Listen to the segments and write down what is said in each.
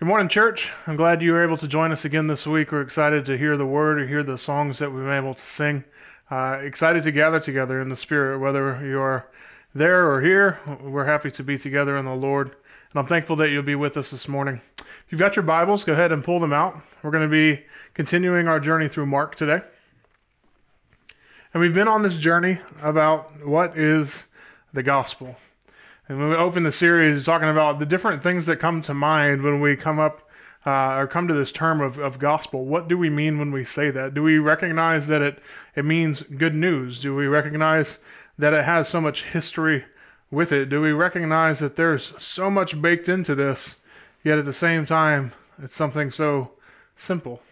Good morning, church. I'm glad you were able to join us again this week. We're excited to hear the word or hear the songs that we've been able to sing. Uh, excited to gather together in the Spirit, whether you're there or here. We're happy to be together in the Lord. And I'm thankful that you'll be with us this morning. If you've got your Bibles, go ahead and pull them out. We're going to be continuing our journey through Mark today. And we've been on this journey about what is the gospel. And when we open the series, talking about the different things that come to mind when we come up uh, or come to this term of, of gospel. What do we mean when we say that? Do we recognize that it, it means good news? Do we recognize that it has so much history with it? Do we recognize that there's so much baked into this, yet at the same time, it's something so simple?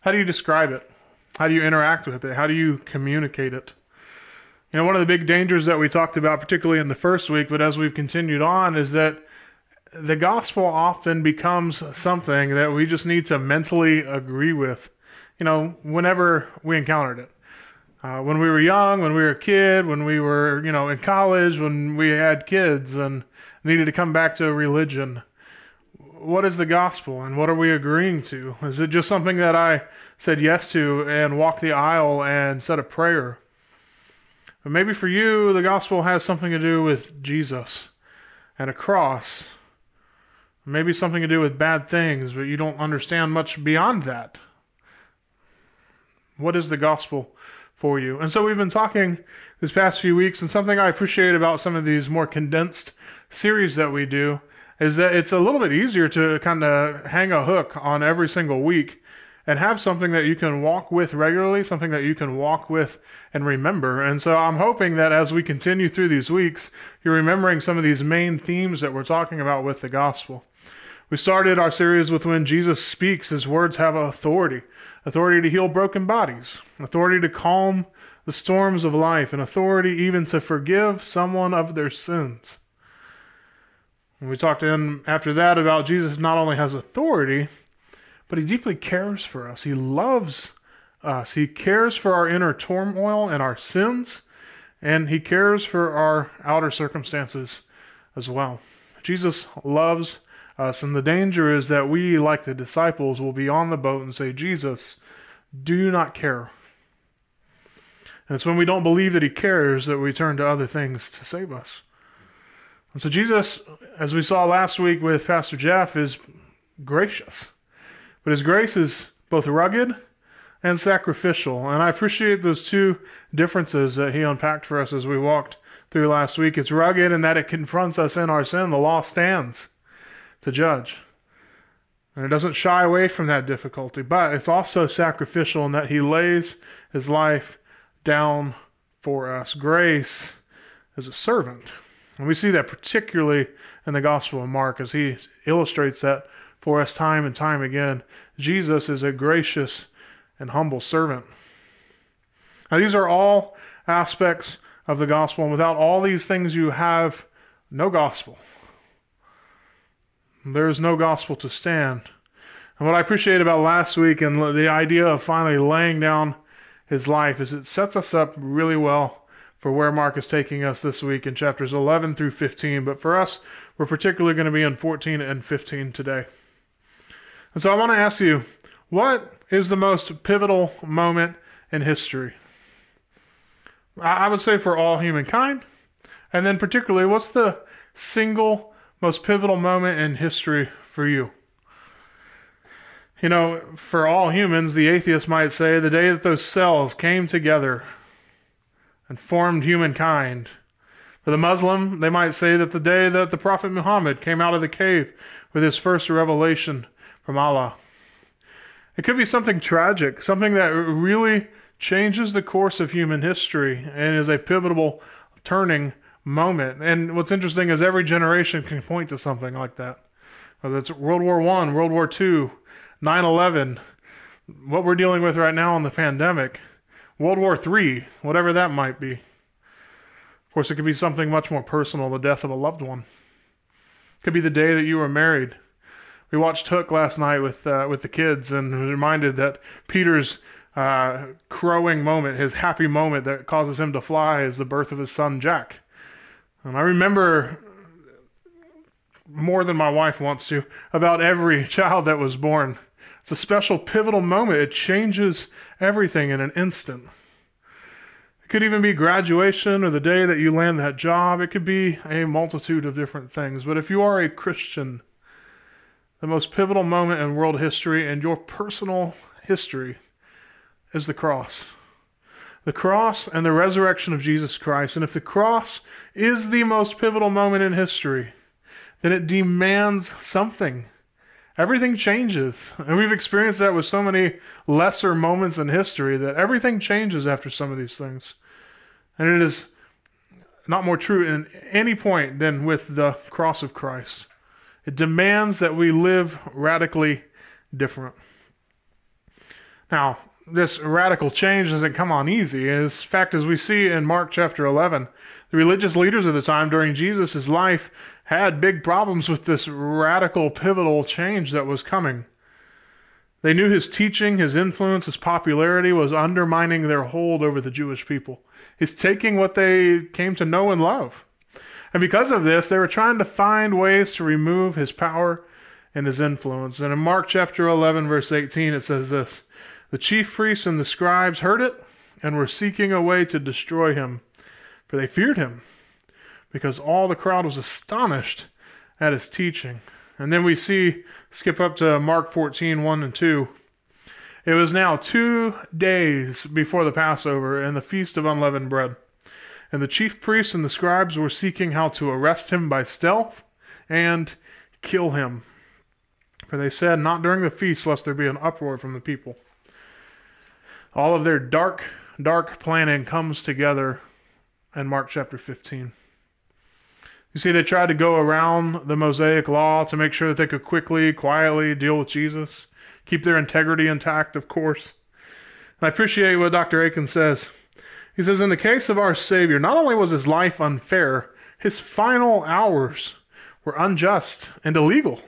How do you describe it? How do you interact with it? How do you communicate it? You know, one of the big dangers that we talked about, particularly in the first week, but as we've continued on, is that the gospel often becomes something that we just need to mentally agree with, you know, whenever we encountered it. Uh, when we were young, when we were a kid, when we were, you know, in college, when we had kids and needed to come back to religion. What is the gospel and what are we agreeing to? Is it just something that I said yes to and walked the aisle and said a prayer? But maybe for you, the gospel has something to do with Jesus and a cross. Maybe something to do with bad things, but you don't understand much beyond that. What is the gospel for you? And so we've been talking this past few weeks, and something I appreciate about some of these more condensed series that we do is that it's a little bit easier to kind of hang a hook on every single week and have something that you can walk with regularly, something that you can walk with and remember. And so I'm hoping that as we continue through these weeks, you're remembering some of these main themes that we're talking about with the gospel. We started our series with when Jesus speaks, his words have authority authority to heal broken bodies, authority to calm the storms of life, and authority even to forgive someone of their sins. And we talked in after that about Jesus not only has authority, but he deeply cares for us. He loves us. He cares for our inner turmoil and our sins, and he cares for our outer circumstances as well. Jesus loves us. And the danger is that we, like the disciples, will be on the boat and say, Jesus, do not care? And it's when we don't believe that he cares that we turn to other things to save us. And so Jesus, as we saw last week with Pastor Jeff, is gracious. But his grace is both rugged and sacrificial. And I appreciate those two differences that he unpacked for us as we walked through last week. It's rugged in that it confronts us in our sin. The law stands to judge. And it doesn't shy away from that difficulty, but it's also sacrificial in that he lays his life down for us. Grace is a servant. And we see that particularly in the Gospel of Mark as he illustrates that for us time and time again. Jesus is a gracious and humble servant. Now, these are all aspects of the gospel, and without all these things, you have no gospel. There is no gospel to stand. And what I appreciate about last week and the idea of finally laying down his life is it sets us up really well for where Mark is taking us this week in chapters 11 through 15. But for us, we're particularly going to be in 14 and 15 today. And so I want to ask you, what is the most pivotal moment in history? I would say for all humankind. And then particularly, what's the single most pivotal moment in history for you? You know, for all humans, the atheist might say the day that those cells came together and formed humankind. For the Muslim, they might say that the day that the Prophet Muhammad came out of the cave with his first revelation from Allah. It could be something tragic, something that really changes the course of human history and is a pivotal turning moment. And what's interesting is every generation can point to something like that. Whether it's World War One, World War Two, 9/11, what we're dealing with right now in the pandemic, World War Three, whatever that might be. Of course, it could be something much more personal, the death of a loved one. It could be the day that you were married. We watched Hook last night with uh, with the kids and reminded that Peter's uh, crowing moment, his happy moment that causes him to fly, is the birth of his son Jack. And I remember more than my wife wants to about every child that was born. It's a special pivotal moment. It changes everything in an instant. It could even be graduation or the day that you land that job. It could be a multitude of different things. But if you are a Christian, the most pivotal moment in world history and your personal history is the cross. The cross and the resurrection of Jesus Christ. And if the cross is the most pivotal moment in history, then it demands something. Everything changes. And we've experienced that with so many lesser moments in history that everything changes after some of these things. And it is not more true in any point than with the cross of Christ. It demands that we live radically different. Now, this radical change doesn't come on easy. In fact, as we see in Mark chapter 11, the religious leaders of the time during Jesus' life had big problems with this radical, pivotal change that was coming. They knew his teaching, his influence, his popularity was undermining their hold over the Jewish people. He's taking what they came to know and love. And because of this, they were trying to find ways to remove his power and his influence. And in Mark chapter 11, verse 18, it says this The chief priests and the scribes heard it and were seeking a way to destroy him, for they feared him, because all the crowd was astonished at his teaching. And then we see, skip up to Mark 14, 1 and 2. It was now two days before the Passover and the feast of unleavened bread. And the chief priests and the scribes were seeking how to arrest him by stealth and kill him. For they said, Not during the feast, lest there be an uproar from the people. All of their dark, dark planning comes together in Mark chapter 15. You see, they tried to go around the Mosaic law to make sure that they could quickly, quietly deal with Jesus, keep their integrity intact, of course. I appreciate what Dr. Akin says. He says, In the case of our Savior, not only was his life unfair, his final hours were unjust and illegal.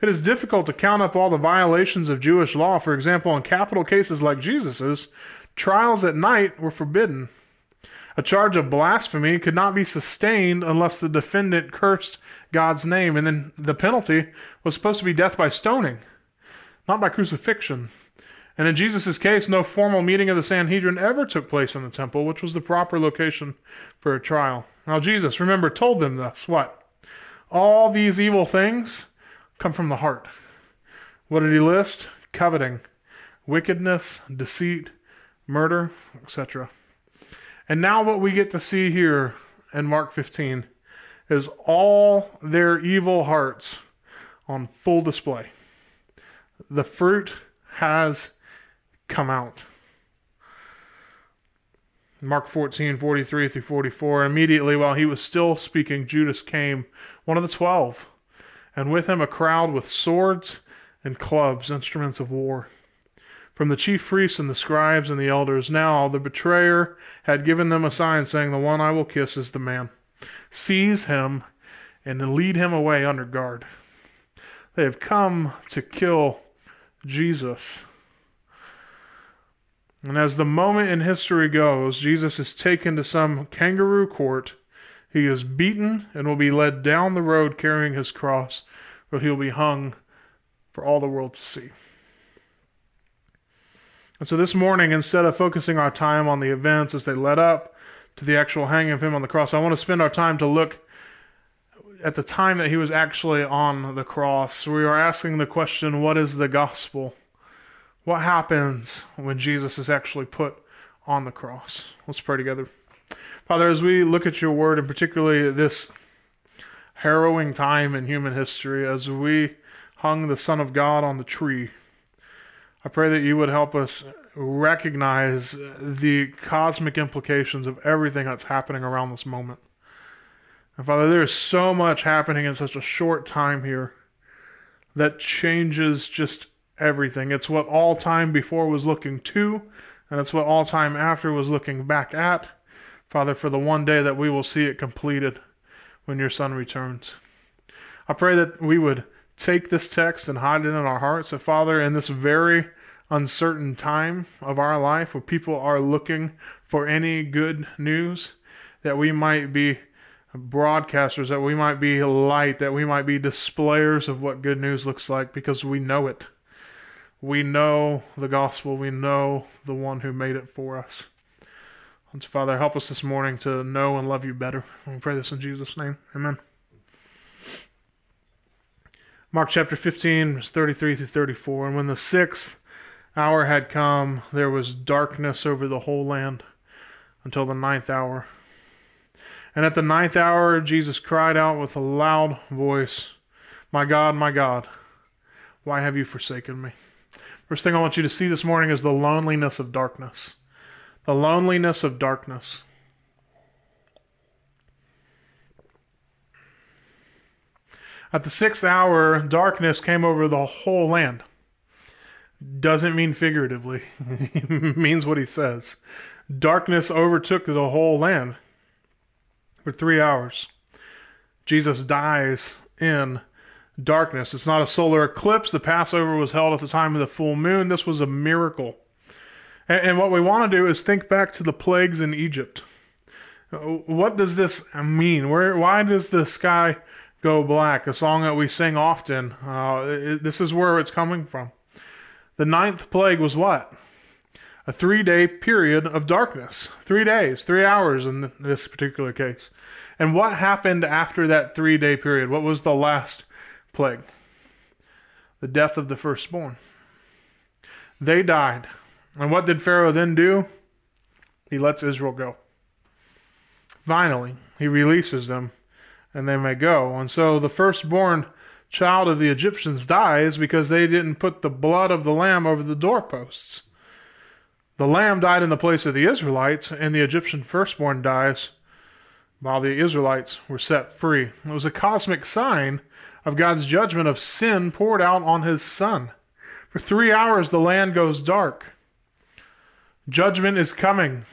It is difficult to count up all the violations of Jewish law. For example, in capital cases like Jesus's, trials at night were forbidden. A charge of blasphemy could not be sustained unless the defendant cursed God's name, and then the penalty was supposed to be death by stoning, not by crucifixion. And in Jesus' case, no formal meeting of the Sanhedrin ever took place in the temple, which was the proper location for a trial. Now, Jesus, remember, told them this what? All these evil things come from the heart. What did he list? Coveting, wickedness, deceit, murder, etc. And now, what we get to see here in Mark 15 is all their evil hearts on full display. The fruit has come out. Mark 14, 43 through 44. Immediately while he was still speaking, Judas came, one of the twelve, and with him a crowd with swords and clubs, instruments of war. From the chief priests and the scribes and the elders, now the betrayer had given them a sign, saying, The one I will kiss is the man. Seize him and lead him away under guard. They have come to kill Jesus. And as the moment in history goes, Jesus is taken to some kangaroo court. He is beaten and will be led down the road carrying his cross, where he will be hung for all the world to see. And so this morning, instead of focusing our time on the events as they led up to the actual hanging of him on the cross, I want to spend our time to look at the time that he was actually on the cross. We are asking the question what is the gospel? What happens when Jesus is actually put on the cross. Let's pray together. Father, as we look at your word, and particularly this harrowing time in human history, as we hung the Son of God on the tree, I pray that you would help us recognize the cosmic implications of everything that's happening around this moment. And Father, there is so much happening in such a short time here that changes just everything. It's what all time before was looking to, and it's what all time after was looking back at. Father, for the one day that we will see it completed when your Son returns. I pray that we would take this text and hide it in our hearts. That, Father, in this very uncertain time of our life where people are looking for any good news, that we might be broadcasters, that we might be light, that we might be displayers of what good news looks like because we know it. We know the gospel, we know the one who made it for us. And so, Father, help us this morning to know and love you better. We pray this in Jesus' name. Amen. Mark chapter 15, verse 33 through 34. And when the sixth hour had come, there was darkness over the whole land until the ninth hour. And at the ninth hour, Jesus cried out with a loud voice, My God, my God, why have you forsaken me? First thing I want you to see this morning is the loneliness of darkness. The loneliness of darkness. At the sixth hour, darkness came over the whole land. Doesn't mean figuratively, it means what he says. Darkness overtook the whole land for three hours. Jesus dies in darkness. It's not a solar eclipse. The Passover was held at the time of the full moon. This was a miracle. And, and what we want to do is think back to the plagues in Egypt. What does this mean? Where? Why does the sky go black? A song that we sing often. Uh, it, this is where it's coming from. The ninth plague was what? A three day period of darkness. Three days, three hours in this particular case. And what happened after that three day period? What was the last plague? The death of the firstborn. They died. And what did Pharaoh then do? He lets Israel go. Finally, he releases them and they may go. And so the firstborn child of the Egyptians dies because they didn't put the blood of the lamb over the doorposts. The lamb died in the place of the Israelites, and the Egyptian firstborn dies while the Israelites were set free. It was a cosmic sign of God's judgment of sin poured out on his son. For three hours, the land goes dark. Judgment is coming.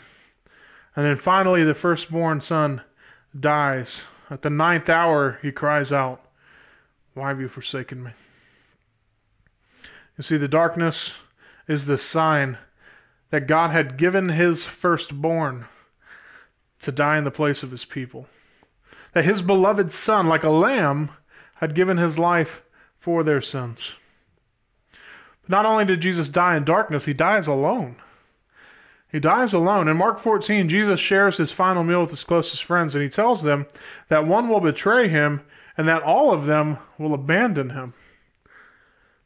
And then finally, the firstborn son dies. At the ninth hour, he cries out, Why have you forsaken me? You see, the darkness is the sign that God had given his firstborn to die in the place of his people. That his beloved son, like a lamb, had given his life for their sins. But not only did Jesus die in darkness, he dies alone. He dies alone. In Mark 14, Jesus shares his final meal with his closest friends, and he tells them that one will betray him and that all of them will abandon him.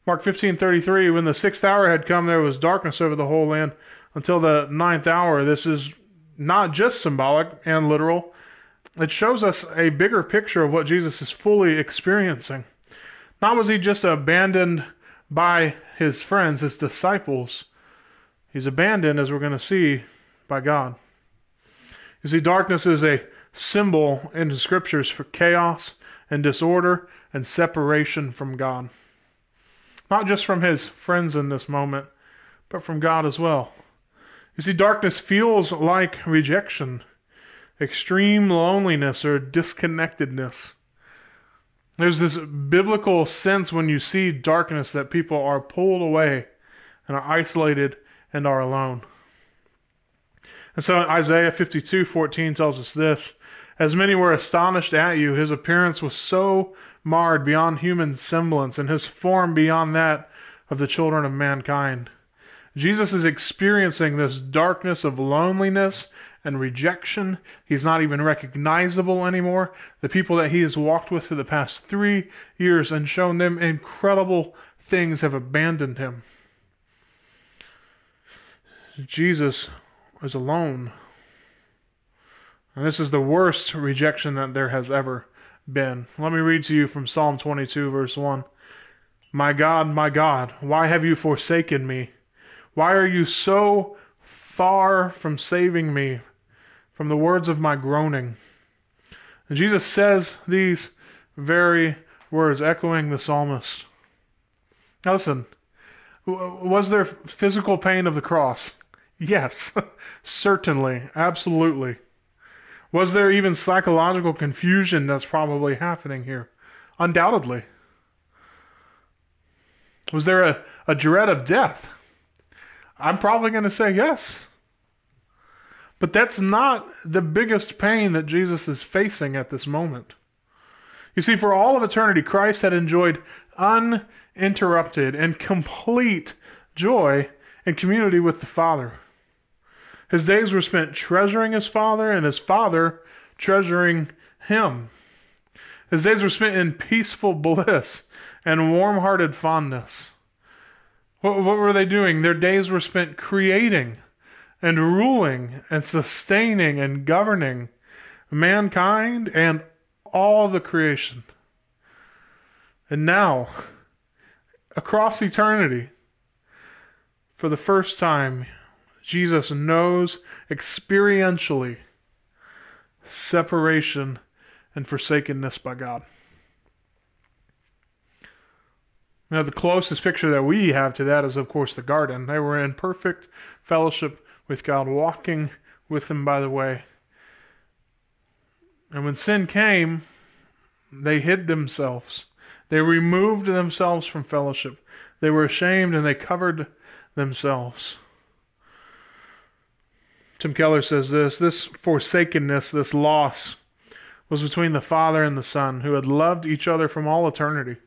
Mark 15:33 when the 6th hour had come there was darkness over the whole land until the ninth hour. This is not just symbolic and literal. It shows us a bigger picture of what Jesus is fully experiencing. Not was he just abandoned by his friends, his disciples, He's abandoned, as we're going to see, by God. You see, darkness is a symbol in the scriptures for chaos and disorder and separation from God. Not just from his friends in this moment, but from God as well. You see, darkness feels like rejection, extreme loneliness, or disconnectedness. There's this biblical sense when you see darkness that people are pulled away and are isolated and are alone. And so Isaiah 52 14 tells us this As many were astonished at you, his appearance was so marred beyond human semblance, and his form beyond that of the children of mankind. Jesus is experiencing this darkness of loneliness and rejection. He's not even recognizable anymore. The people that he has walked with for the past three years and shown them incredible things have abandoned him. Jesus is alone. And this is the worst rejection that there has ever been. Let me read to you from Psalm 22, verse 1. My God, my God, why have you forsaken me? Why are you so far from saving me from the words of my groaning? And Jesus says these very words, echoing the psalmist. Now listen, was there physical pain of the cross? Yes, certainly, absolutely. Was there even psychological confusion that's probably happening here? Undoubtedly. Was there a, a dread of death? I'm probably going to say yes. But that's not the biggest pain that Jesus is facing at this moment. You see, for all of eternity, Christ had enjoyed uninterrupted and complete joy and community with the Father. His days were spent treasuring his Father, and his Father treasuring him. His days were spent in peaceful bliss and warm hearted fondness. What, what were they doing? Their days were spent creating and ruling and sustaining and governing mankind and all the creation. And now, across eternity, for the first time, Jesus knows experientially separation and forsakenness by God. Now, the closest picture that we have to that is, of course, the garden. They were in perfect fellowship with God, walking with Him by the way. And when sin came, they hid themselves. They removed themselves from fellowship. They were ashamed and they covered themselves. Tim Keller says this this forsakenness, this loss, was between the Father and the Son, who had loved each other from all eternity.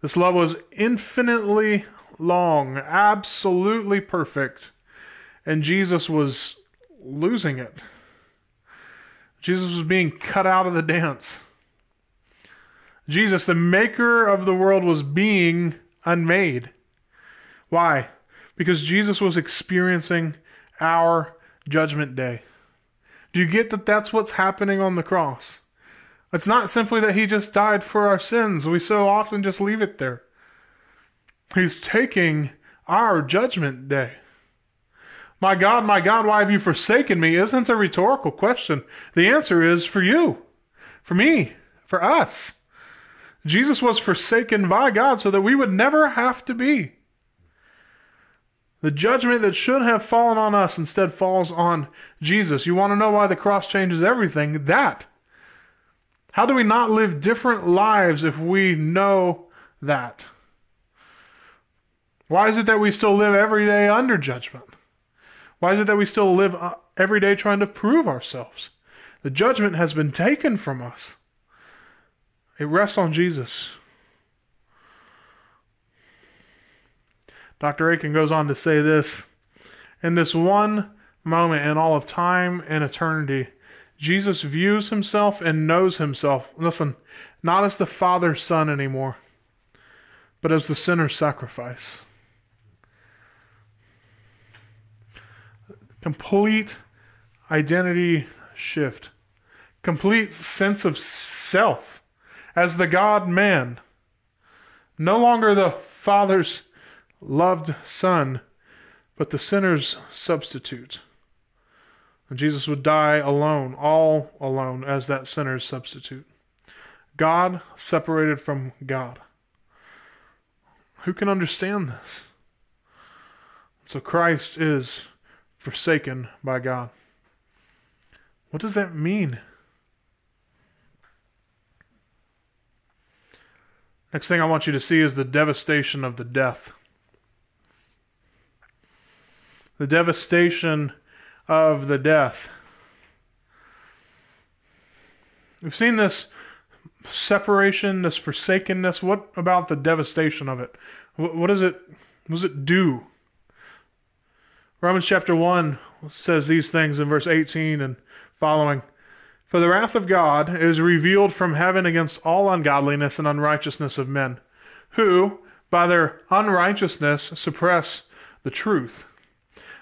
This love was infinitely long, absolutely perfect, and Jesus was losing it. Jesus was being cut out of the dance. Jesus, the maker of the world, was being unmade. Why? Because Jesus was experiencing our judgment day. Do you get that that's what's happening on the cross? It's not simply that he just died for our sins. We so often just leave it there. He's taking our judgment day. My God, my God, why have you forsaken me? Isn't a rhetorical question. The answer is for you, for me, for us. Jesus was forsaken by God so that we would never have to be. The judgment that should have fallen on us instead falls on Jesus. You want to know why the cross changes everything? That. How do we not live different lives if we know that? Why is it that we still live every day under judgment? Why is it that we still live uh, every day trying to prove ourselves? The judgment has been taken from us. It rests on Jesus. Dr. Akin goes on to say this In this one moment in all of time and eternity, Jesus views himself and knows himself, listen, not as the Father's Son anymore, but as the sinner's sacrifice. Complete identity shift, complete sense of self as the God man. No longer the Father's loved Son, but the sinner's substitute. And Jesus would die alone, all alone, as that sinner's substitute. God separated from God. Who can understand this? So Christ is forsaken by God. What does that mean? Next thing I want you to see is the devastation of the death. The devastation of the death. We've seen this separation, this forsakenness. What about the devastation of it? What does it, what does it do? Romans chapter 1 says these things in verse 18 and following. For the wrath of God is revealed from heaven against all ungodliness and unrighteousness of men, who, by their unrighteousness, suppress the truth.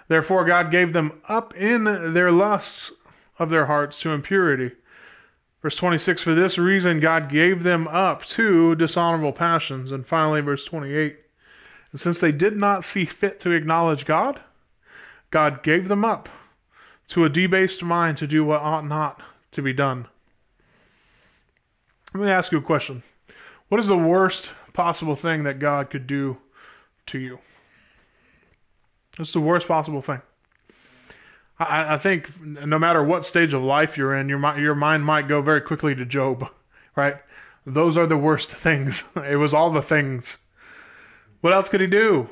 Therefore, God gave them up in their lusts of their hearts to impurity. Verse 26 For this reason, God gave them up to dishonorable passions. And finally, verse 28 And since they did not see fit to acknowledge God, God gave them up to a debased mind to do what ought not to be done. Let me ask you a question. What is the worst possible thing that God could do to you? It's the worst possible thing. I, I, think no matter what stage of life you're in, your your mind might go very quickly to Job, right? Those are the worst things. It was all the things. What else could he do?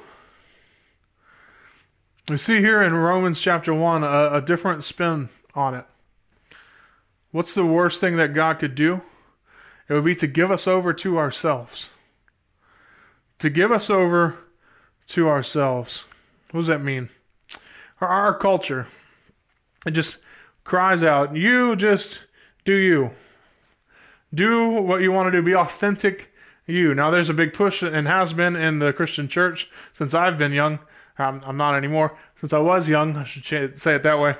We see here in Romans chapter 1 a, a different spin on it. What's the worst thing that God could do? It would be to give us over to ourselves. To give us over to ourselves. What does that mean? Our, our culture, it just cries out, You just do you. Do what you want to do. Be authentic you. Now, there's a big push and has been in the Christian church since I've been young. I'm, I'm not anymore. Since I was young, I should say it that way.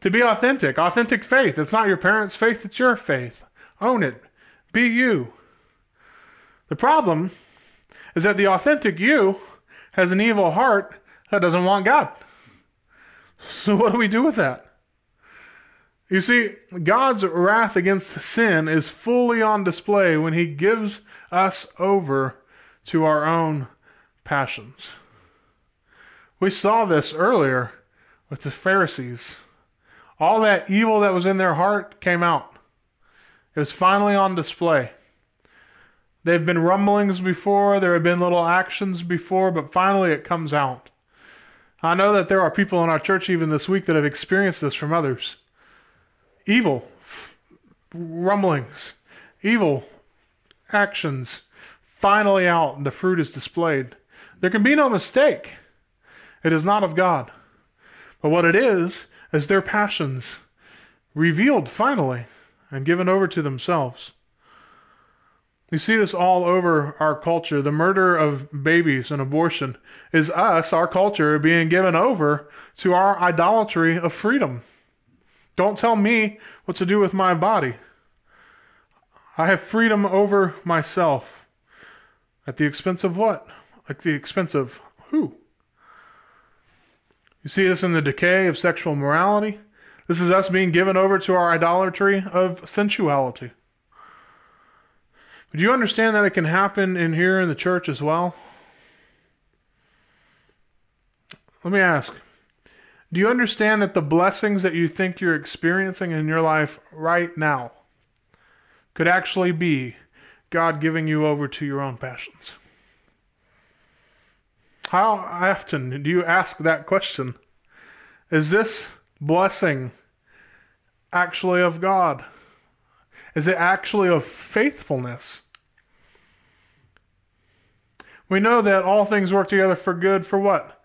To be authentic, authentic faith. It's not your parents' faith, it's your faith. Own it. Be you. The problem is that the authentic you has an evil heart that doesn't want God. So, what do we do with that? You see, God's wrath against sin is fully on display when He gives us over to our own passions. We saw this earlier with the Pharisees. All that evil that was in their heart came out. It was finally on display. There have been rumblings before, there have been little actions before, but finally it comes out. I know that there are people in our church even this week that have experienced this from others. Evil rumblings, evil actions, finally out, and the fruit is displayed. There can be no mistake. It is not of God. But what it is, is their passions revealed finally and given over to themselves. We see this all over our culture. The murder of babies and abortion is us, our culture, being given over to our idolatry of freedom. Don't tell me what to do with my body. I have freedom over myself. At the expense of what? At the expense of who? You see this in the decay of sexual morality. This is us being given over to our idolatry of sensuality. Do you understand that it can happen in here in the church as well? Let me ask Do you understand that the blessings that you think you're experiencing in your life right now could actually be God giving you over to your own passions? How often do you ask that question? Is this blessing actually of God? Is it actually of faithfulness? We know that all things work together for good for what?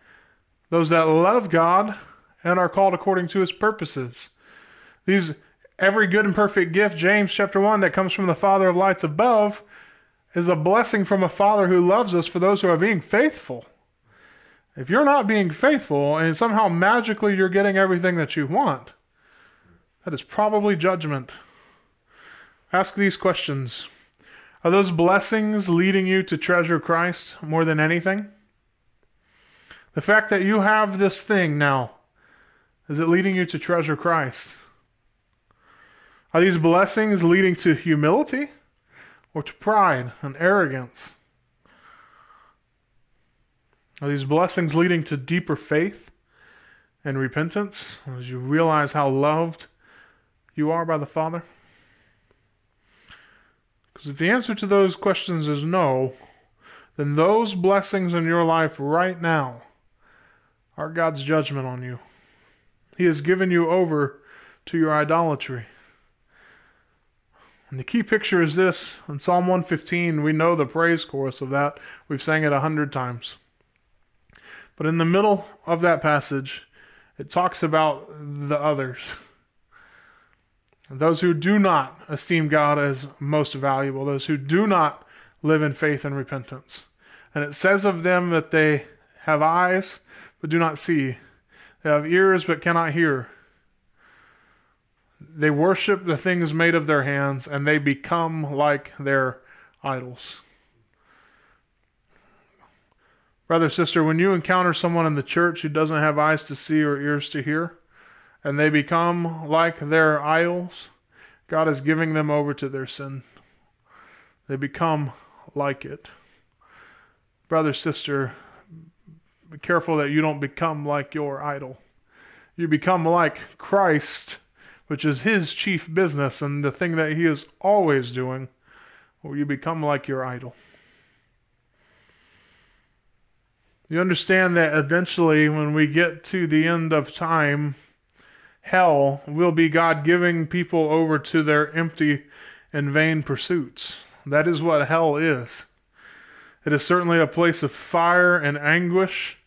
Those that love God and are called according to his purposes. These every good and perfect gift, James chapter 1, that comes from the Father of lights above, is a blessing from a Father who loves us for those who are being faithful. If you're not being faithful and somehow magically you're getting everything that you want, that is probably judgment. Ask these questions Are those blessings leading you to treasure Christ more than anything? The fact that you have this thing now, is it leading you to treasure Christ? Are these blessings leading to humility or to pride and arrogance? Are these blessings leading to deeper faith and repentance as you realize how loved you are by the Father? Because if the answer to those questions is no, then those blessings in your life right now are God's judgment on you. He has given you over to your idolatry. And the key picture is this in Psalm 115, we know the praise chorus of that. We've sang it a hundred times. But in the middle of that passage, it talks about the others. Those who do not esteem God as most valuable, those who do not live in faith and repentance. And it says of them that they have eyes but do not see, they have ears but cannot hear. They worship the things made of their hands, and they become like their idols. Brother, sister, when you encounter someone in the church who doesn't have eyes to see or ears to hear, and they become like their idols, God is giving them over to their sin. They become like it. Brother, sister, be careful that you don't become like your idol. You become like Christ, which is his chief business and the thing that he is always doing, or you become like your idol. You understand that eventually, when we get to the end of time, hell will be God giving people over to their empty and vain pursuits. That is what hell is. It is certainly a place of fire and anguish,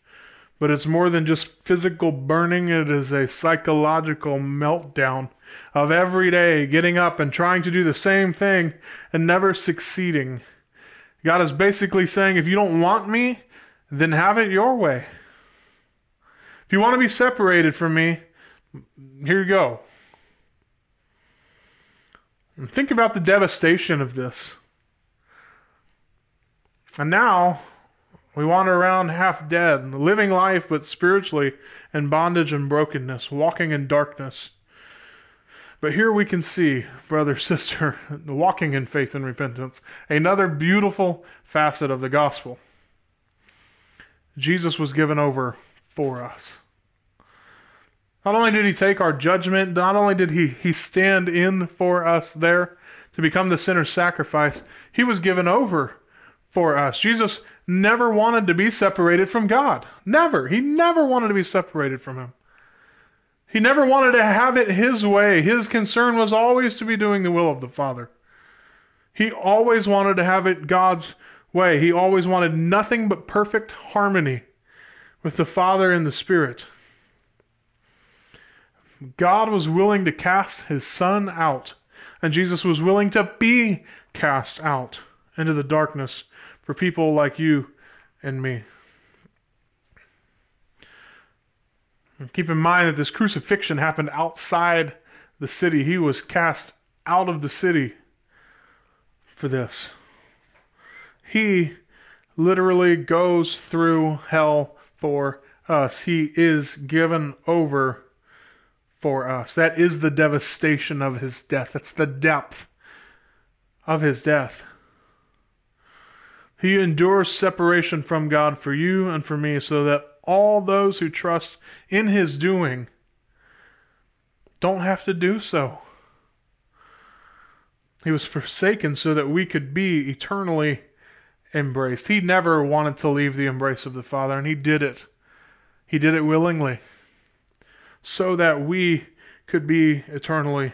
but it's more than just physical burning. It is a psychological meltdown of every day getting up and trying to do the same thing and never succeeding. God is basically saying, if you don't want me, then have it your way. If you want to be separated from me, here you go. And think about the devastation of this. And now we wander around half dead, living life but spiritually in bondage and brokenness, walking in darkness. But here we can see, brother, sister, walking in faith and repentance, another beautiful facet of the gospel. Jesus was given over for us. Not only did he take our judgment, not only did he, he stand in for us there to become the sinner's sacrifice, he was given over for us. Jesus never wanted to be separated from God. Never. He never wanted to be separated from him. He never wanted to have it his way. His concern was always to be doing the will of the Father. He always wanted to have it God's way. He always wanted nothing but perfect harmony with the Father and the Spirit. God was willing to cast his Son out, and Jesus was willing to be cast out into the darkness for people like you and me. Keep in mind that this crucifixion happened outside the city. He was cast out of the city for this. He literally goes through hell for us. He is given over for us. That is the devastation of his death. That's the depth of his death. He endures separation from God for you and for me so that all those who trust in his doing don't have to do so. He was forsaken so that we could be eternally embraced. He never wanted to leave the embrace of the Father, and he did it. He did it willingly so that we could be eternally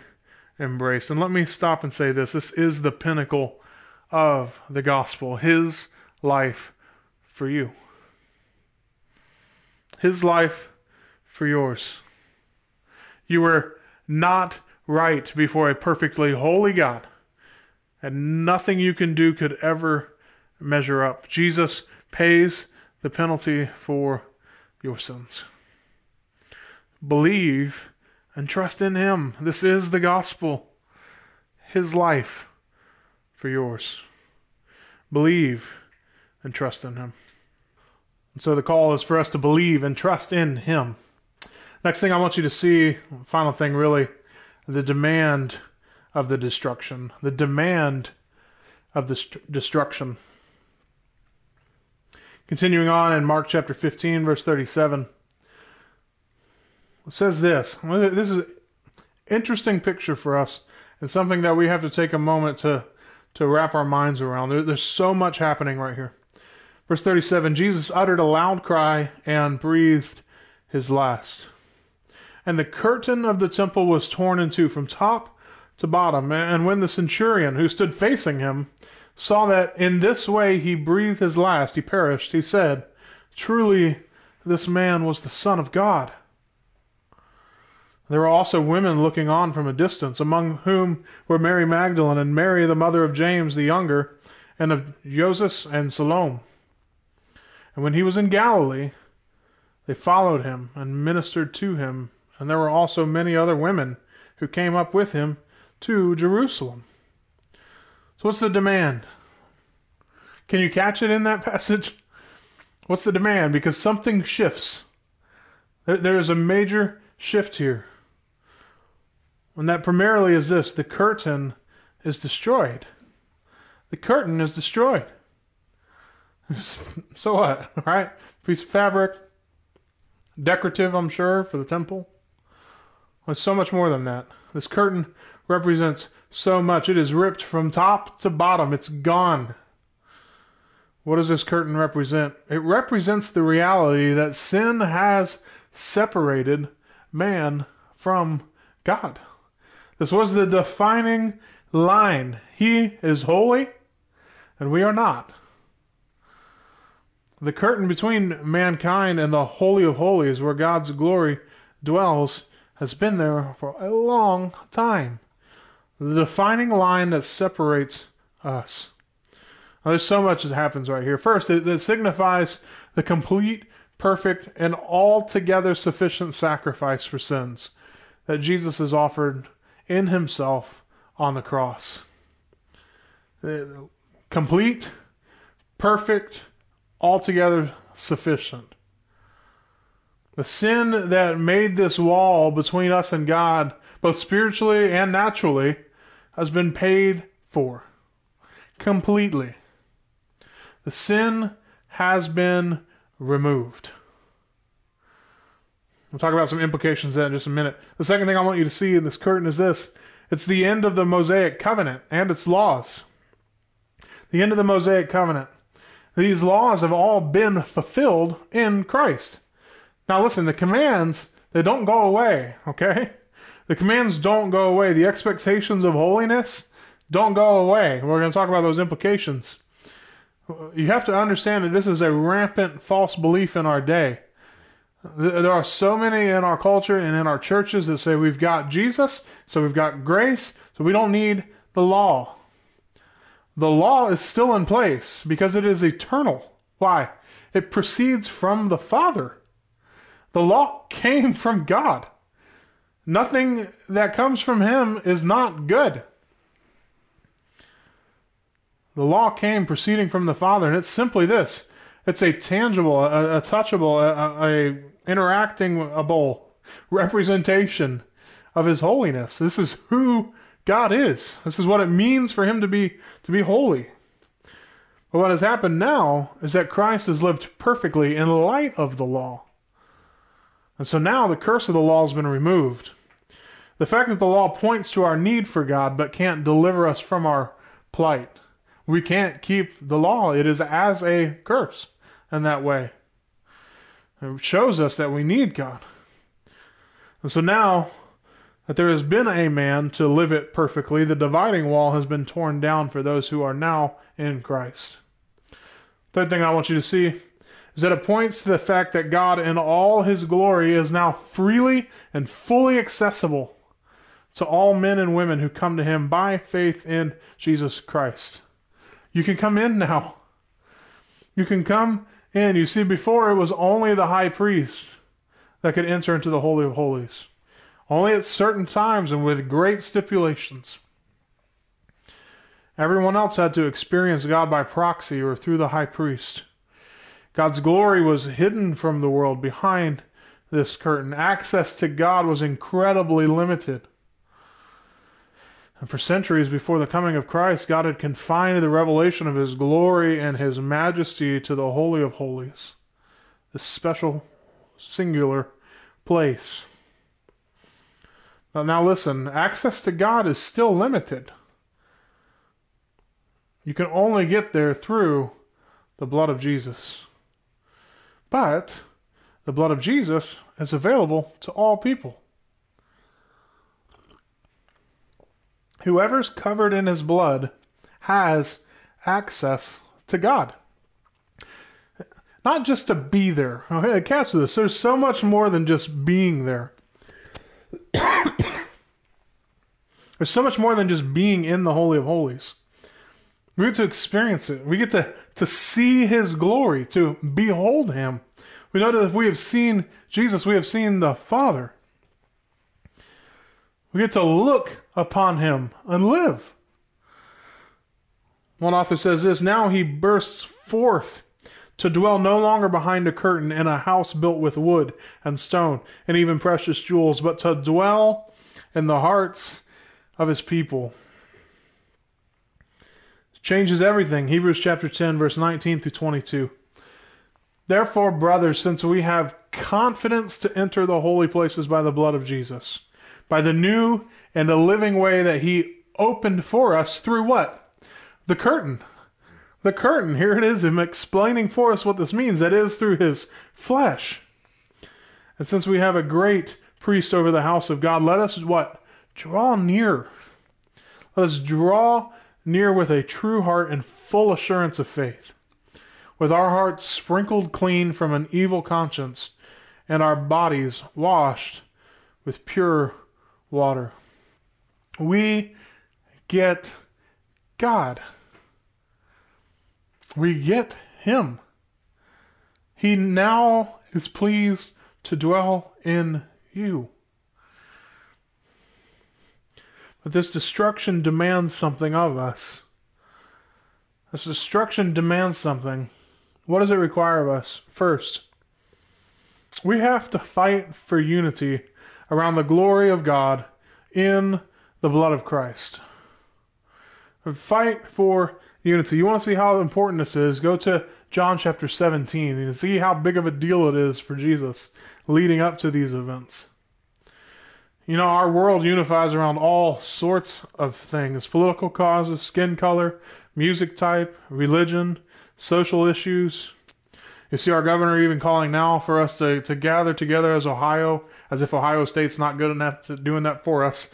embraced. And let me stop and say this this is the pinnacle of the gospel, his life for you his life for yours. You were not right before a perfectly holy God, and nothing you can do could ever measure up. Jesus pays the penalty for your sins. Believe and trust in Him. This is the gospel, His life for yours. Believe and trust in Him. And so the call is for us to believe and trust in Him. Next thing I want you to see, final thing really, the demand of the destruction. The demand of the st- destruction. Continuing on in Mark chapter 15, verse 37, it says this. This is an interesting picture for us and something that we have to take a moment to, to wrap our minds around. There, there's so much happening right here. Verse 37 Jesus uttered a loud cry and breathed his last. And the curtain of the temple was torn in two from top to bottom. And when the centurion who stood facing him saw that in this way he breathed his last, he perished, he said, Truly, this man was the Son of God. There were also women looking on from a distance, among whom were Mary Magdalene and Mary, the mother of James the younger, and of Joses and Salome. And when he was in Galilee, they followed him and ministered to him. And there were also many other women who came up with him to Jerusalem. So, what's the demand? Can you catch it in that passage? What's the demand? Because something shifts. There, there is a major shift here. And that primarily is this the curtain is destroyed. The curtain is destroyed. so what? Right? Piece of fabric, decorative, I'm sure, for the temple. It's so much more than that. This curtain represents so much. It is ripped from top to bottom. It's gone. What does this curtain represent? It represents the reality that sin has separated man from God. This was the defining line. He is holy, and we are not. The curtain between mankind and the Holy of Holies, where God's glory dwells, has been there for a long time. The defining line that separates us. Now, there's so much that happens right here. First, it, it signifies the complete, perfect, and altogether sufficient sacrifice for sins that Jesus has offered in himself on the cross. Uh, complete, perfect, altogether sufficient. The sin that made this wall between us and God, both spiritually and naturally, has been paid for completely. The sin has been removed. We'll talk about some implications that in just a minute. The second thing I want you to see in this curtain is this it's the end of the Mosaic covenant and its laws. The end of the Mosaic covenant. These laws have all been fulfilled in Christ. Now, listen, the commands, they don't go away, okay? The commands don't go away. The expectations of holiness don't go away. We're going to talk about those implications. You have to understand that this is a rampant false belief in our day. There are so many in our culture and in our churches that say we've got Jesus, so we've got grace, so we don't need the law. The law is still in place because it is eternal. Why? It proceeds from the Father. The law came from God. Nothing that comes from Him is not good. The law came proceeding from the Father, and it's simply this it's a tangible, a, a touchable, a, a interactingable representation of His holiness. This is who God is. This is what it means for Him to be to be holy. But what has happened now is that Christ has lived perfectly in light of the law. And so now the curse of the law has been removed. The fact that the law points to our need for God but can't deliver us from our plight. We can't keep the law. It is as a curse in that way. It shows us that we need God. And so now that there has been a man to live it perfectly, the dividing wall has been torn down for those who are now in Christ. Third thing I want you to see is that it points to the fact that God in all his glory is now freely and fully accessible to all men and women who come to him by faith in Jesus Christ. You can come in now. You can come in. You see, before it was only the high priest that could enter into the Holy of Holies, only at certain times and with great stipulations. Everyone else had to experience God by proxy or through the high priest. God's glory was hidden from the world behind this curtain. Access to God was incredibly limited. And for centuries before the coming of Christ, God had confined the revelation of His glory and His majesty to the Holy of Holies, this special, singular place. Now, now listen, access to God is still limited. You can only get there through the blood of Jesus. But the blood of Jesus is available to all people. whoever's covered in his blood has access to God. Not just to be there. Okay, catch this. There's so much more than just being there. There's so much more than just being in the Holy of Holies. We get to experience it. We get to, to see his glory, to behold him. We know that if we have seen Jesus, we have seen the Father. We get to look upon him and live. One author says this Now he bursts forth to dwell no longer behind a curtain in a house built with wood and stone and even precious jewels, but to dwell in the hearts of his people. Changes everything. Hebrews chapter 10, verse 19 through 22. Therefore, brothers, since we have confidence to enter the holy places by the blood of Jesus, by the new and the living way that he opened for us through what? The curtain. the curtain. Here it is, him explaining for us what this means. That is through his flesh. And since we have a great priest over the house of God, let us what? Draw near. Let us draw near with a true heart and full assurance of faith, with our hearts sprinkled clean from an evil conscience, and our bodies washed with pure water. We get God. We get Him. He now is pleased to dwell in you. But this destruction demands something of us. This destruction demands something. What does it require of us? First, we have to fight for unity around the glory of God in the blood of Christ. Fight for unity. You want to see how important this is? Go to John chapter 17 and see how big of a deal it is for Jesus leading up to these events. You know, our world unifies around all sorts of things political causes, skin color, music type, religion, social issues. You see our governor even calling now for us to, to gather together as Ohio, as if Ohio State's not good enough to doing that for us.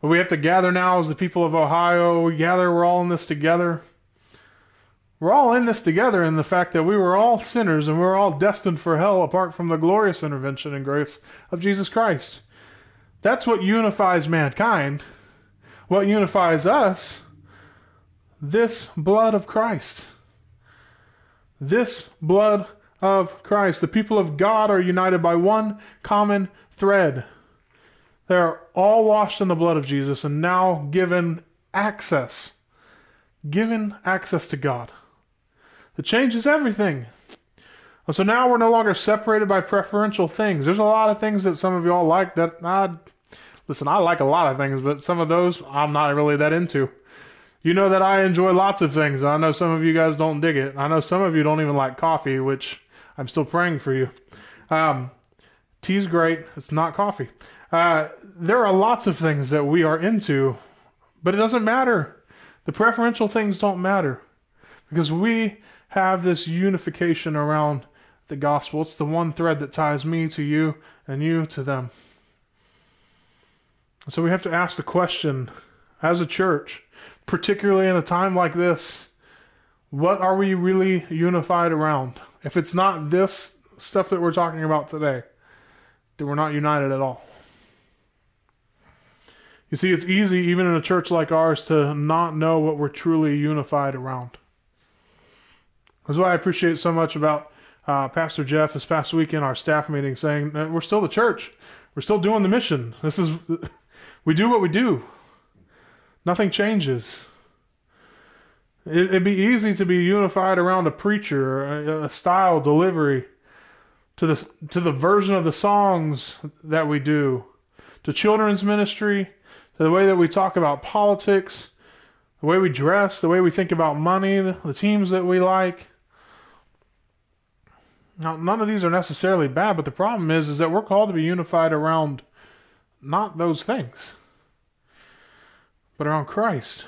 But we have to gather now as the people of Ohio. We gather, we're all in this together. We're all in this together in the fact that we were all sinners and we we're all destined for hell apart from the glorious intervention and grace of Jesus Christ. That's what unifies mankind. What unifies us? This blood of Christ. This blood of Christ. The people of God are united by one common thread. They're all washed in the blood of Jesus and now given access. Given access to God. It changes everything. So now we're no longer separated by preferential things. There's a lot of things that some of y'all like that I Listen, I like a lot of things, but some of those I'm not really that into. You know that I enjoy lots of things. I know some of you guys don't dig it. I know some of you don't even like coffee, which I'm still praying for you. Um, tea's great. It's not coffee. Uh, there are lots of things that we are into, but it doesn't matter. The preferential things don't matter because we have this unification around the gospel. It's the one thread that ties me to you and you to them. So we have to ask the question as a church, particularly in a time like this, what are we really unified around? If it's not this stuff that we're talking about today, then we're not united at all. You see, it's easy, even in a church like ours, to not know what we're truly unified around. That's why I appreciate so much about uh, Pastor Jeff this past week in our staff meeting saying we're still the church. We're still doing the mission. This is we do what we do. Nothing changes. It, would be easy to be unified around a preacher, a, style, delivery, to the to the version of the songs that we do, to children's ministry, to the way that we talk about politics, the way we dress, the way we think about money, the, the teams that we like. Now, none of these are necessarily bad, but the problem is, is that we're called to be unified around not those things, but around Christ.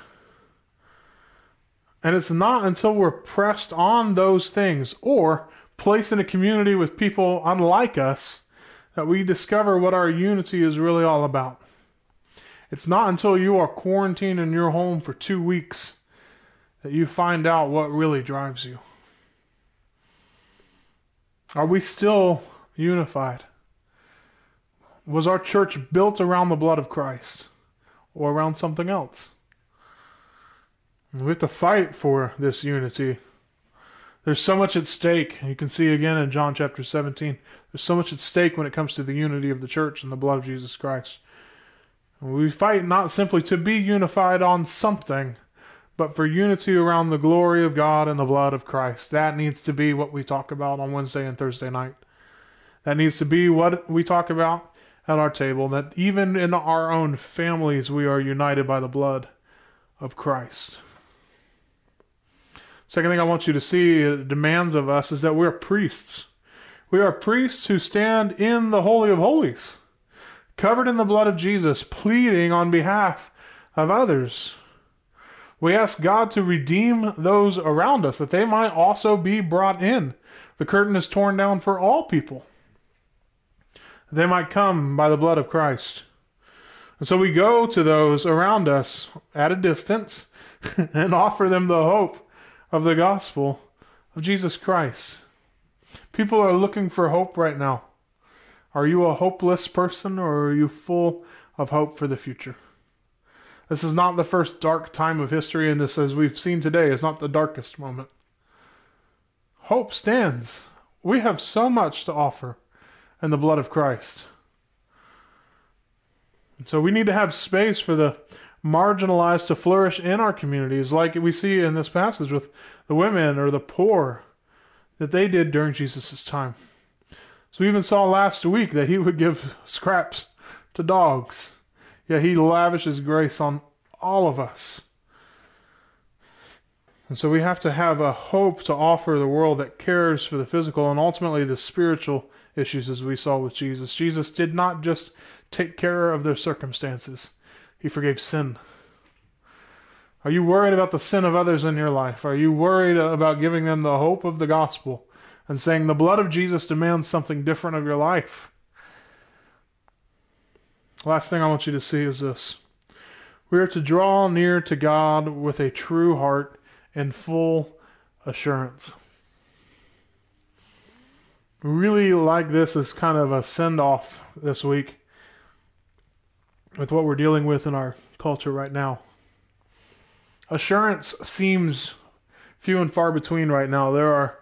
And it's not until we're pressed on those things or placed in a community with people unlike us that we discover what our unity is really all about. It's not until you are quarantined in your home for two weeks that you find out what really drives you. Are we still unified? Was our church built around the blood of Christ or around something else? We have to fight for this unity. There's so much at stake. You can see again in John chapter 17. There's so much at stake when it comes to the unity of the church and the blood of Jesus Christ. We fight not simply to be unified on something, but for unity around the glory of God and the blood of Christ. That needs to be what we talk about on Wednesday and Thursday night. That needs to be what we talk about at our table, that even in our own families we are united by the blood of Christ. Second thing I want you to see it demands of us is that we're priests. We are priests who stand in the Holy of Holies, covered in the blood of Jesus, pleading on behalf of others. We ask God to redeem those around us, that they might also be brought in. The curtain is torn down for all people. They might come by the blood of Christ. And so we go to those around us at a distance and offer them the hope of the gospel of Jesus Christ. People are looking for hope right now. Are you a hopeless person or are you full of hope for the future? This is not the first dark time of history, and this, as we've seen today, is not the darkest moment. Hope stands. We have so much to offer in the blood of Christ. And so we need to have space for the marginalized to flourish in our communities, like we see in this passage with the women or the poor that they did during Jesus' time. So we even saw last week that he would give scraps to dogs. Yet he lavishes grace on all of us. And so we have to have a hope to offer the world that cares for the physical and ultimately the spiritual issues as we saw with Jesus. Jesus did not just take care of their circumstances, he forgave sin. Are you worried about the sin of others in your life? Are you worried about giving them the hope of the gospel and saying the blood of Jesus demands something different of your life? Last thing I want you to see is this. We are to draw near to God with a true heart and full assurance. Really like this as kind of a send off this week with what we're dealing with in our culture right now. Assurance seems few and far between right now. There are,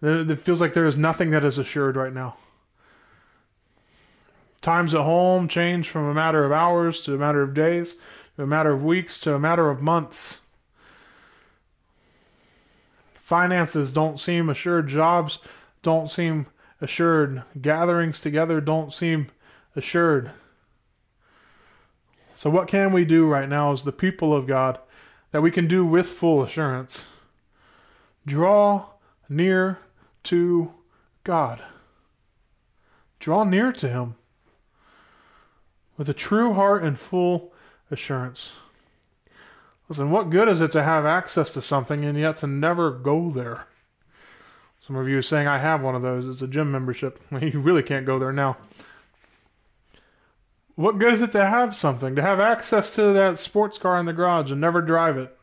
it feels like there is nothing that is assured right now. Times at home change from a matter of hours to a matter of days, to a matter of weeks to a matter of months. Finances don't seem assured. Jobs don't seem assured. Gatherings together don't seem assured. So, what can we do right now as the people of God that we can do with full assurance? Draw near to God. Draw near to Him with a true heart and full assurance. Listen, what good is it to have access to something and yet to never go there? Some of you are saying, I have one of those. It's a gym membership. You really can't go there now. What good is it to have something? To have access to that sports car in the garage and never drive it?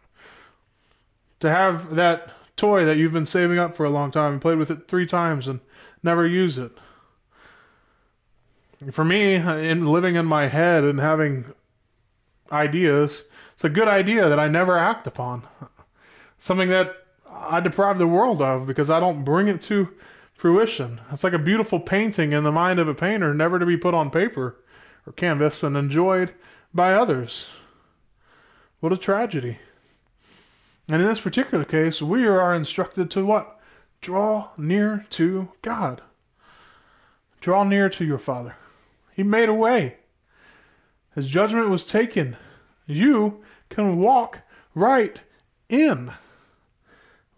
To have that toy that you've been saving up for a long time and played with it three times and never use it? For me, in living in my head and having ideas, it's a good idea that I never act upon. Something that I deprive the world of because I don't bring it to fruition. It's like a beautiful painting in the mind of a painter, never to be put on paper or canvas and enjoyed by others. What a tragedy. And in this particular case, we are instructed to what? Draw near to God. Draw near to your Father. He made a way. His judgment was taken. You can walk right in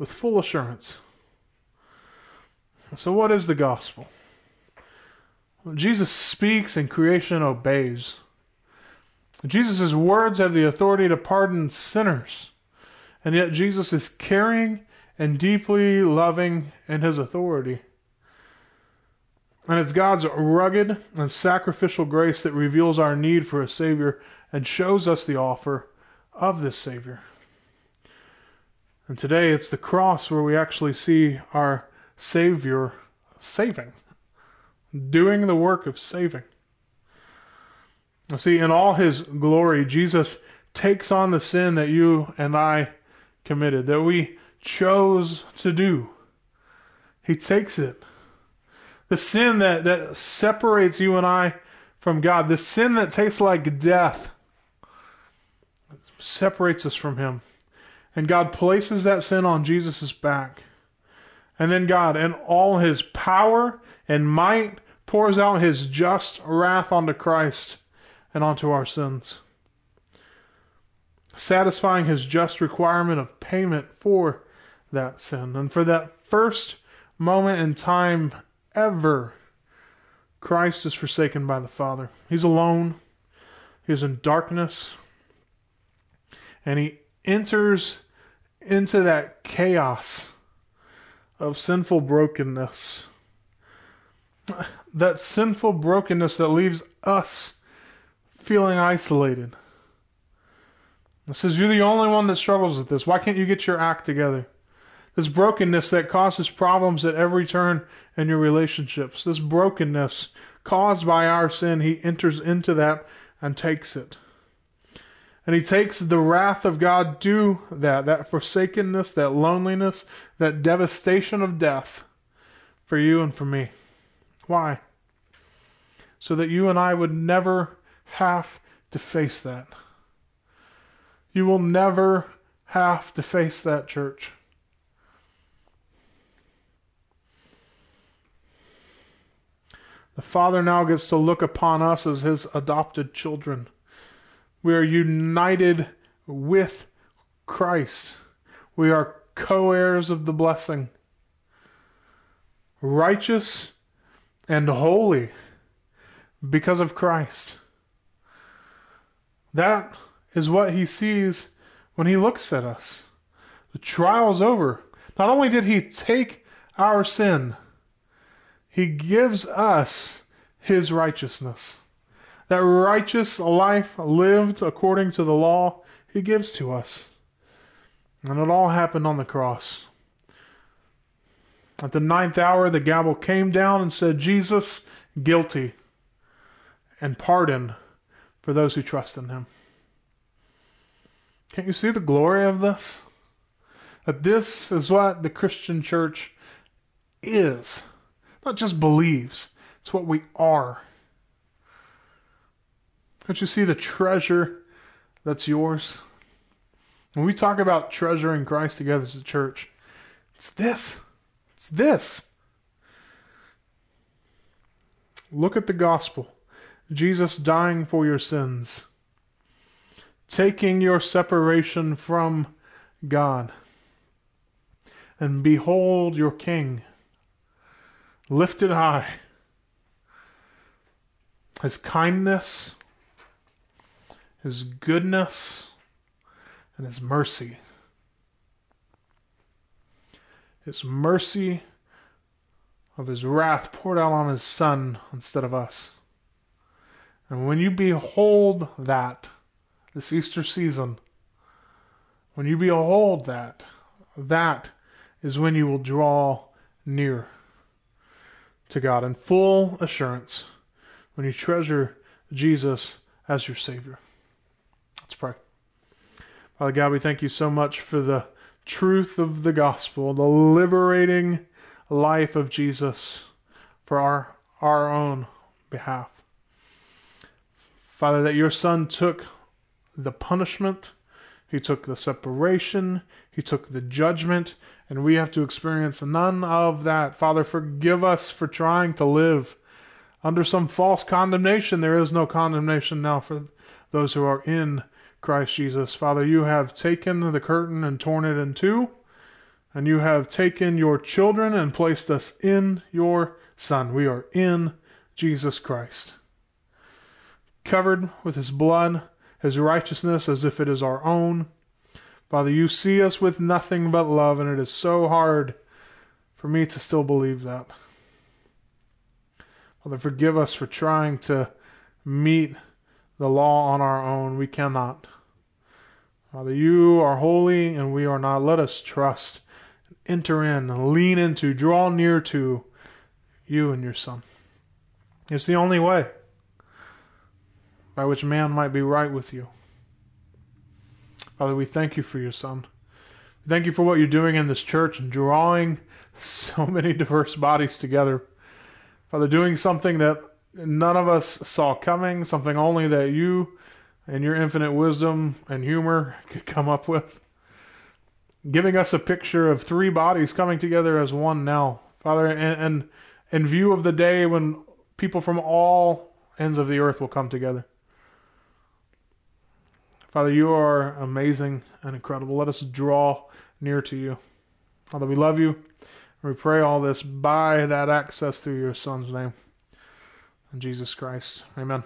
with full assurance. So, what is the gospel? Well, Jesus speaks and creation obeys. Jesus' words have the authority to pardon sinners, and yet Jesus is caring and deeply loving in his authority. And it's God's rugged and sacrificial grace that reveals our need for a Savior and shows us the offer of this Savior. And today it's the cross where we actually see our Savior saving, doing the work of saving. See, in all his glory, Jesus takes on the sin that you and I committed, that we chose to do. He takes it the sin that, that separates you and I from God, the sin that tastes like death, separates us from Him. And God places that sin on Jesus' back. And then God, in all His power and might, pours out His just wrath onto Christ and onto our sins, satisfying His just requirement of payment for that sin. And for that first moment in time ever Christ is forsaken by the Father. He's alone. he's in darkness. And he enters into that chaos of sinful brokenness. That sinful brokenness that leaves us feeling isolated. It says, You're the only one that struggles with this. Why can't you get your act together? This brokenness that causes problems at every turn in your relationships. This brokenness caused by our sin, he enters into that and takes it. And he takes the wrath of God to that, that forsakenness, that loneliness, that devastation of death for you and for me. Why? So that you and I would never have to face that. You will never have to face that, church. The Father now gets to look upon us as his adopted children. We are united with Christ. We are co heirs of the blessing, righteous and holy because of Christ. That is what he sees when he looks at us. The trial's over. Not only did he take our sin, he gives us his righteousness. That righteous life lived according to the law, he gives to us. And it all happened on the cross. At the ninth hour, the gavel came down and said, Jesus, guilty, and pardon for those who trust in him. Can't you see the glory of this? That this is what the Christian church is. Not just believes, it's what we are. Can't you see the treasure that's yours? When we talk about treasuring Christ together as a church, it's this. It's this. Look at the gospel Jesus dying for your sins, taking your separation from God. And behold your King lifted high. His kindness, His goodness, and His mercy. His mercy of His wrath poured out on His Son instead of us. And when you behold that, this Easter season, when you behold that, that is when you will draw near to God in full assurance when you treasure Jesus as your Savior. Father God, we thank you so much for the truth of the gospel, the liberating life of Jesus for our, our own behalf. Father, that your Son took the punishment, He took the separation, He took the judgment, and we have to experience none of that. Father, forgive us for trying to live under some false condemnation. There is no condemnation now for those who are in Christ Jesus. Father, you have taken the curtain and torn it in two, and you have taken your children and placed us in your Son. We are in Jesus Christ. Covered with his blood, his righteousness as if it is our own Father, you see us with nothing but love, and it is so hard for me to still believe that. Father, forgive us for trying to meet the law on our own. We cannot. Father, you are holy and we are not. Let us trust, enter in, lean into, draw near to you and your Son. It's the only way by which man might be right with you. Father, we thank you for your son. Thank you for what you're doing in this church and drawing so many diverse bodies together. Father, doing something that none of us saw coming, something only that you and your infinite wisdom and humor could come up with. Giving us a picture of three bodies coming together as one now. Father, and, and in view of the day when people from all ends of the earth will come together. Father, you are amazing and incredible. Let us draw near to you. Father, we love you. We pray all this by that access through your Son's name. In Jesus Christ. Amen.